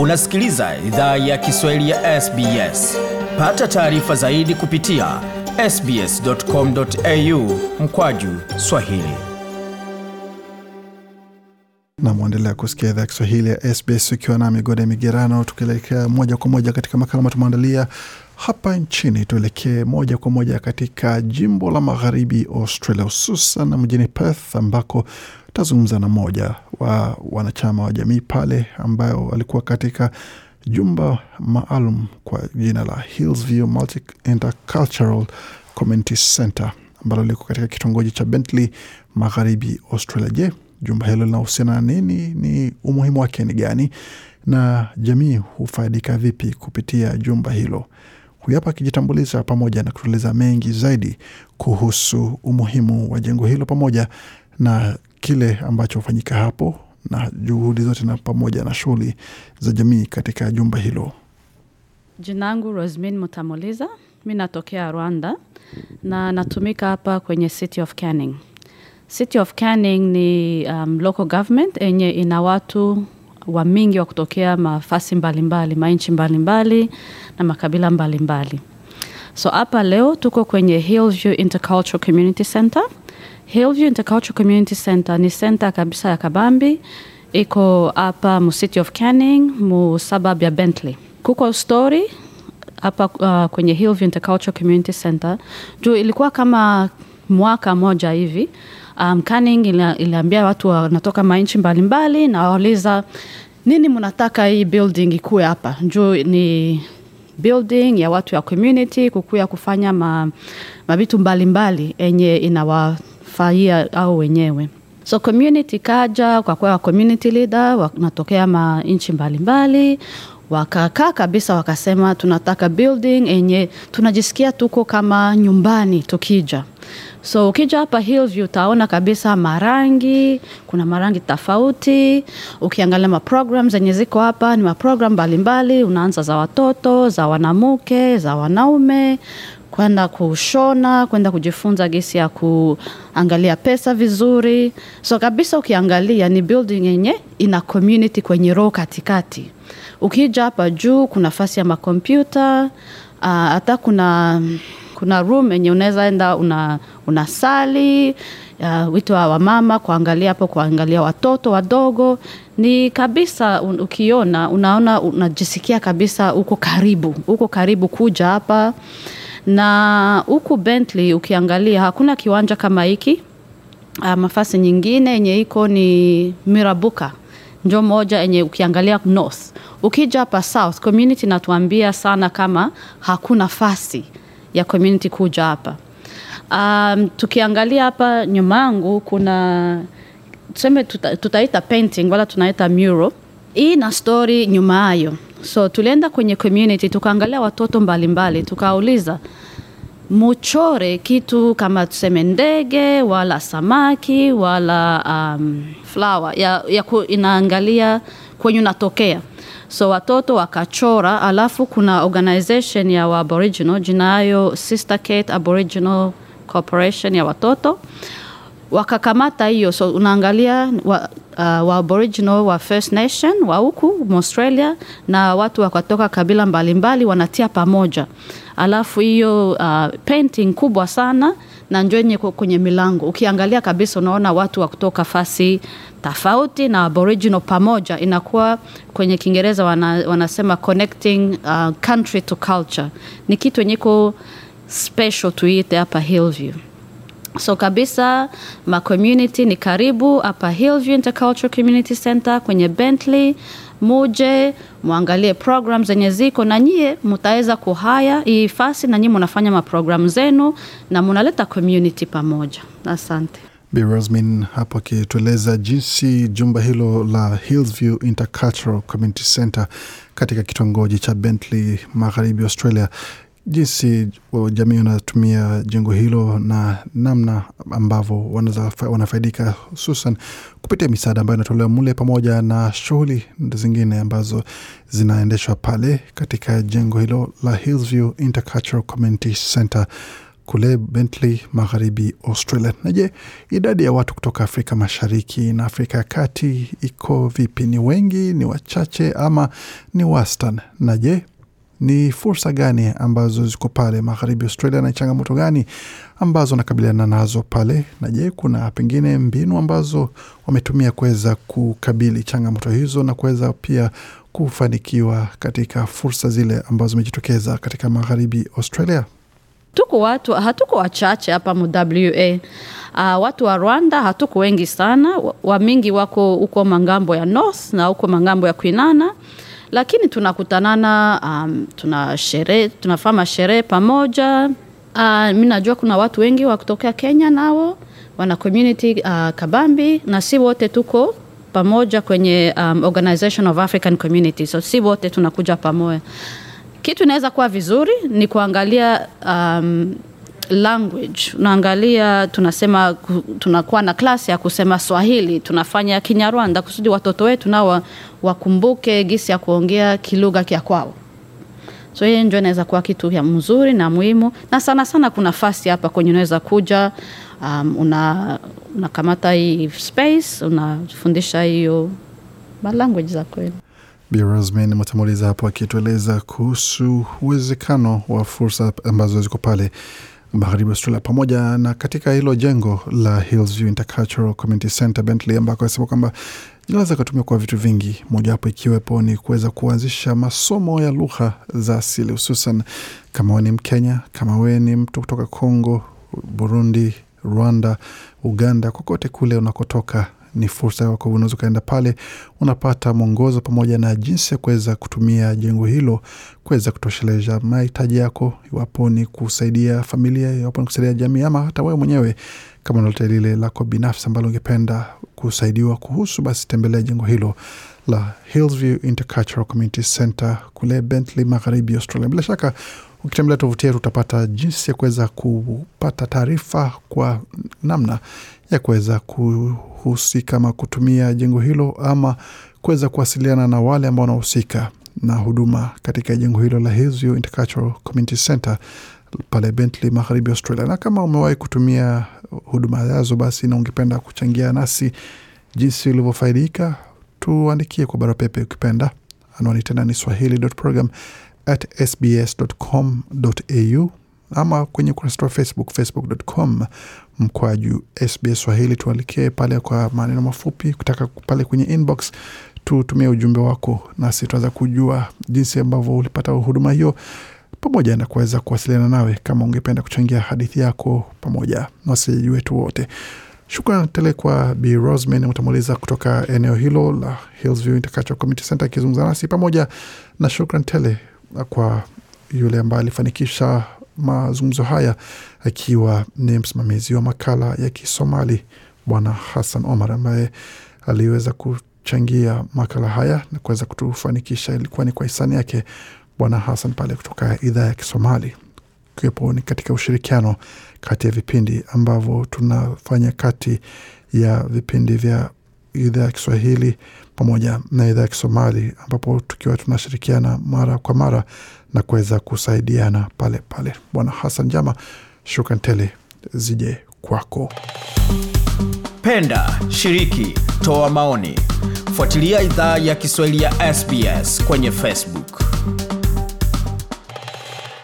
Unasikiliza idhaa ya Kiswahili ya SBS. Pata taarifa zaidi kupitia sbs.com.au mkwaju swahili. na mwendelea kusikia idhaa ya Kiswahili ya SBS ukiwa na migode migerano, tukielekea moja kwa moja katika makala tumeandalia hapa nchini. Tuelekee moja kwa moja katika jimbo la magharibi Australia, hususan mjini Perth ambako tazungumza na mmoja wa wanachama wa jamii pale ambayo walikuwa katika jumba maalum kwa jina la Hillsview Multi Intercultural Community Center ambalo liko katika kitongoji cha Bentley magharibi Australia. Je, jumba hilo linahusiana na nini? Ni umuhimu wake ni gani? Na jamii hufaidika vipi kupitia jumba hilo? Huyu hapa akijitambulisha pamoja na kutueleza mengi zaidi kuhusu umuhimu wa jengo hilo pamoja na kile ambacho hufanyika hapo na juhudi zote na pamoja na shughuli za jamii katika jumba hilo. Jina langu Rosmin Mutamuliza, mi natokea Rwanda na natumika hapa kwenye City of Canning. City of Canning ni um, local government yenye ina watu wa mingi wa kutokea mafasi mbalimbali, manchi mbalimbali na makabila mbalimbali. So hapa leo tuko kwenye Hillview Intercultural Community Center. Hillview Intercultural Community Center ni senta kabisa ya Kabambi, iko hapa mu City of Canning, mu suburb ya Bentley. Kuko story hapa uh, kwenye Hillview Intercultural Community Center. Juu ilikuwa kama mwaka moja hivi. Um, Canning iliambia watu wanatoka mainchi mbalimbali na wauliza nini mnataka hii building ikuwe hapa? Juu ni building ya watu ya community kukuya kufanya ma, mbalimbali enye inawafaia au wenyewe. So community kaja kwa kuwa community leader wanatokea manchi mbalimbali wakakaa kabisa wakasema tunataka building enye tunajisikia tuko kama nyumbani tukija. So ukija hapa Hillview utaona kabisa marangi, kuna marangi tofauti. Ukiangalia maprogram zenye ziko hapa ni maprogram mbalimbali, unaanza za watoto, za wanamke, za wanaume kwenda kushona, kwenda kujifunza gesi ya kuangalia pesa vizuri. So kabisa ukiangalia ni building yenye ina community kwenye roho katikati. Ukija hapa juu kuna nafasi ya makompyuta hata uh, kuna kuna room yenye unaweza enda una, unasali uh, wito wa wamama kuangalia hapo kuangalia watoto wadogo ni kabisa un, ukiona unaona unajisikia kabisa uko karibu uko karibu kuja hapa na huku Bentley ukiangalia hakuna kiwanja kama hiki. Uh, mafasi nyingine yenye iko ni Mirabuka. Njo moja yenye ukiangalia north. Ukija hapa south community natuambia sana kama hakuna fasi ya community kuja hapa. Um, tukiangalia hapa nyuma yangu kuna tuseme tuta, tutaita painting wala tunaita mural. Hii na story nyuma yayo so tulienda kwenye community tukaangalia watoto mbalimbali tukauliza muchore kitu kama tuseme ndege wala samaki wala um, flower. Ya, ya ku, inaangalia kwenye unatokea so watoto wakachora alafu kuna organization ya waaboriginal jinayo sister kate aboriginal corporation ya watoto. Wakakamata hiyo so unaangalia wa, uh, wa aboriginal wa first nation wa huku australia na watu wakatoka kabila mbalimbali mbali, wanatia pamoja. Alafu hiyo uh, painting kubwa sana na njo kwenye milango. Ukiangalia kabisa unaona watu wa kutoka fasi tofauti na aboriginal pamoja. Inakuwa kwenye kiingereza wana, wanasema connecting uh, country to culture. Ni kitu yenye iko special tuite hapa hillview so kabisa ma community ni karibu hapa hillview intercultural community center kwenye bentley muje mwangalie program zenye ziko na nyie mutaweza kuhaya hii fasi na nyie munafanya maprogramu zenu na munaleta community pamoja. Asante. Bi Rosmin hapo akitueleza jinsi jumba hilo la Hillsview Intercultural Community Center katika kitongoji cha Bentley magharibi Australia jinsi jamii wanatumia jengo hilo na namna ambavyo wanafaidika hususan kupitia misaada ambayo inatolewa mule pamoja na shughuli zingine ambazo zinaendeshwa pale katika jengo hilo la Hillsview Intercultural Community Center kule Bentley, magharibi Australia. Na je, idadi ya watu kutoka Afrika Mashariki na Afrika ya Kati iko vipi? Ni wengi, ni wachache ama ni wastan? Na je ni fursa gani ambazo ziko pale magharibi Australia na changamoto gani ambazo wanakabiliana nazo pale? Na je, kuna pengine mbinu ambazo wametumia kuweza kukabili changamoto hizo na kuweza pia kufanikiwa katika fursa zile ambazo zimejitokeza katika magharibi Australia? tuko watu hatuko wachache hapa mwa uh, watu wa Rwanda hatuko wengi sana, wamingi wako huko mangambo ya north na huko mangambo ya Kwinana, lakini tunakutanana, um, tuna sherehe, tunafanya sherehe pamoja. Uh, mi najua kuna watu wengi wa kutokea Kenya nao wana community uh, kabambi, na si wote tuko pamoja kwenye um, Organization of African Community, so si wote tunakuja pamoja. Kitu inaweza kuwa vizuri ni kuangalia um, language unaangalia, tunasema tunakuwa na klasi ya kusema Swahili, tunafanya Kinyarwanda kusudi watoto wetu nao wakumbuke gisi ya kuongea kilugha kya kwao. So hiyo ndio inaweza kuwa kitu ya mzuri na muhimu, na sana sana kuna fasi hapa kwenye unaweza kuja um, una unakamata hii space unafundisha hiyo language za kwenu. Bi Roseman Matamuliza hapo akitueleza kuhusu uwezekano wa fursa ambazo ziko pale magharibi Australia, pamoja na katika hilo jengo la Hillsview Intercultural Community Center Bentley, ambako anasema kwamba inaweza ikatumia kwa vitu vingi, mojawapo ikiwepo ni kuweza kuanzisha masomo ya lugha za asili, hususan kama we ni Mkenya, kama we ni mtu kutoka Congo, Burundi, Rwanda, Uganda, kokote kule unakotoka ni fursa yako. Unaweza ukaenda pale, unapata mwongozo pamoja na jinsi ya kuweza kutumia jengo hilo kuweza kutosheleza mahitaji yako, iwapo ni kusaidia familia, iwapo ni kusaidia jamii, ama hata wewe mwenyewe kama unaleta lile lako binafsi ambalo ungependa kusaidiwa kuhusu, basi tembelea jengo hilo la Hillsview Intercultural Community Center kule Bentley, magharibi Australia. Bila shaka ukitembelea tovuti yetu utapata jinsi ya kuweza kupata taarifa kwa namna ya kuweza kuhusika ama kutumia jengo hilo ama kuweza kuwasiliana na wale ambao wanahusika na huduma katika jengo hilo la Hillsview Intercultural Community Center pale Bentley, magharibi Australia. Na kama umewahi kutumia huduma yazo, basi na ungependa kuchangia nasi jinsi ulivyofaidika, tuandikie kwa barua pepe ukipenda. Anwani tena ni swahili.program at sbs.com.au ama kwenye ukurasa wa Facebook, facebook.com mkwaju SBS Swahili. Tuandikie pale kwa maneno mafupi, kutaka pale kwenye inbox tutumie ujumbe wako, nasi tunaweza kujua jinsi ambavyo ulipata huduma hiyo, pamoja na kuweza kuwasiliana nawe kama ungependa kuchangia hadithi yako pamoja na wasiliaji wetu wote. Shukran tele kwa Bi Rosman utamuuliza kutoka eneo hilo la Hillsview Intercultural Community Center akizungumza nasi, pamoja na shukran tele kwa yule ambaye alifanikisha mazungumzo haya akiwa ni msimamizi wa makala ya Kisomali Bwana Hassan Omar ambaye aliweza kuchangia makala haya na kuweza kutufanikisha. Ilikuwa ni kwa hisani yake Bwana Hassan pale kutoka idhaa ya Kisomali, ikiwepo ni katika ushirikiano kati ya vipindi ambavyo tunafanya kati ya vipindi vya idhaa ya Kiswahili pamoja na idhaa ya Kisomali, ambapo tukiwa tunashirikiana mara kwa mara na kuweza kusaidiana pale pale. Bwana Hassan Jama, shukran tele zije kwako. Penda, shiriki, toa maoni, fuatilia idhaa ya Kiswahili ya SBS kwenye Facebook.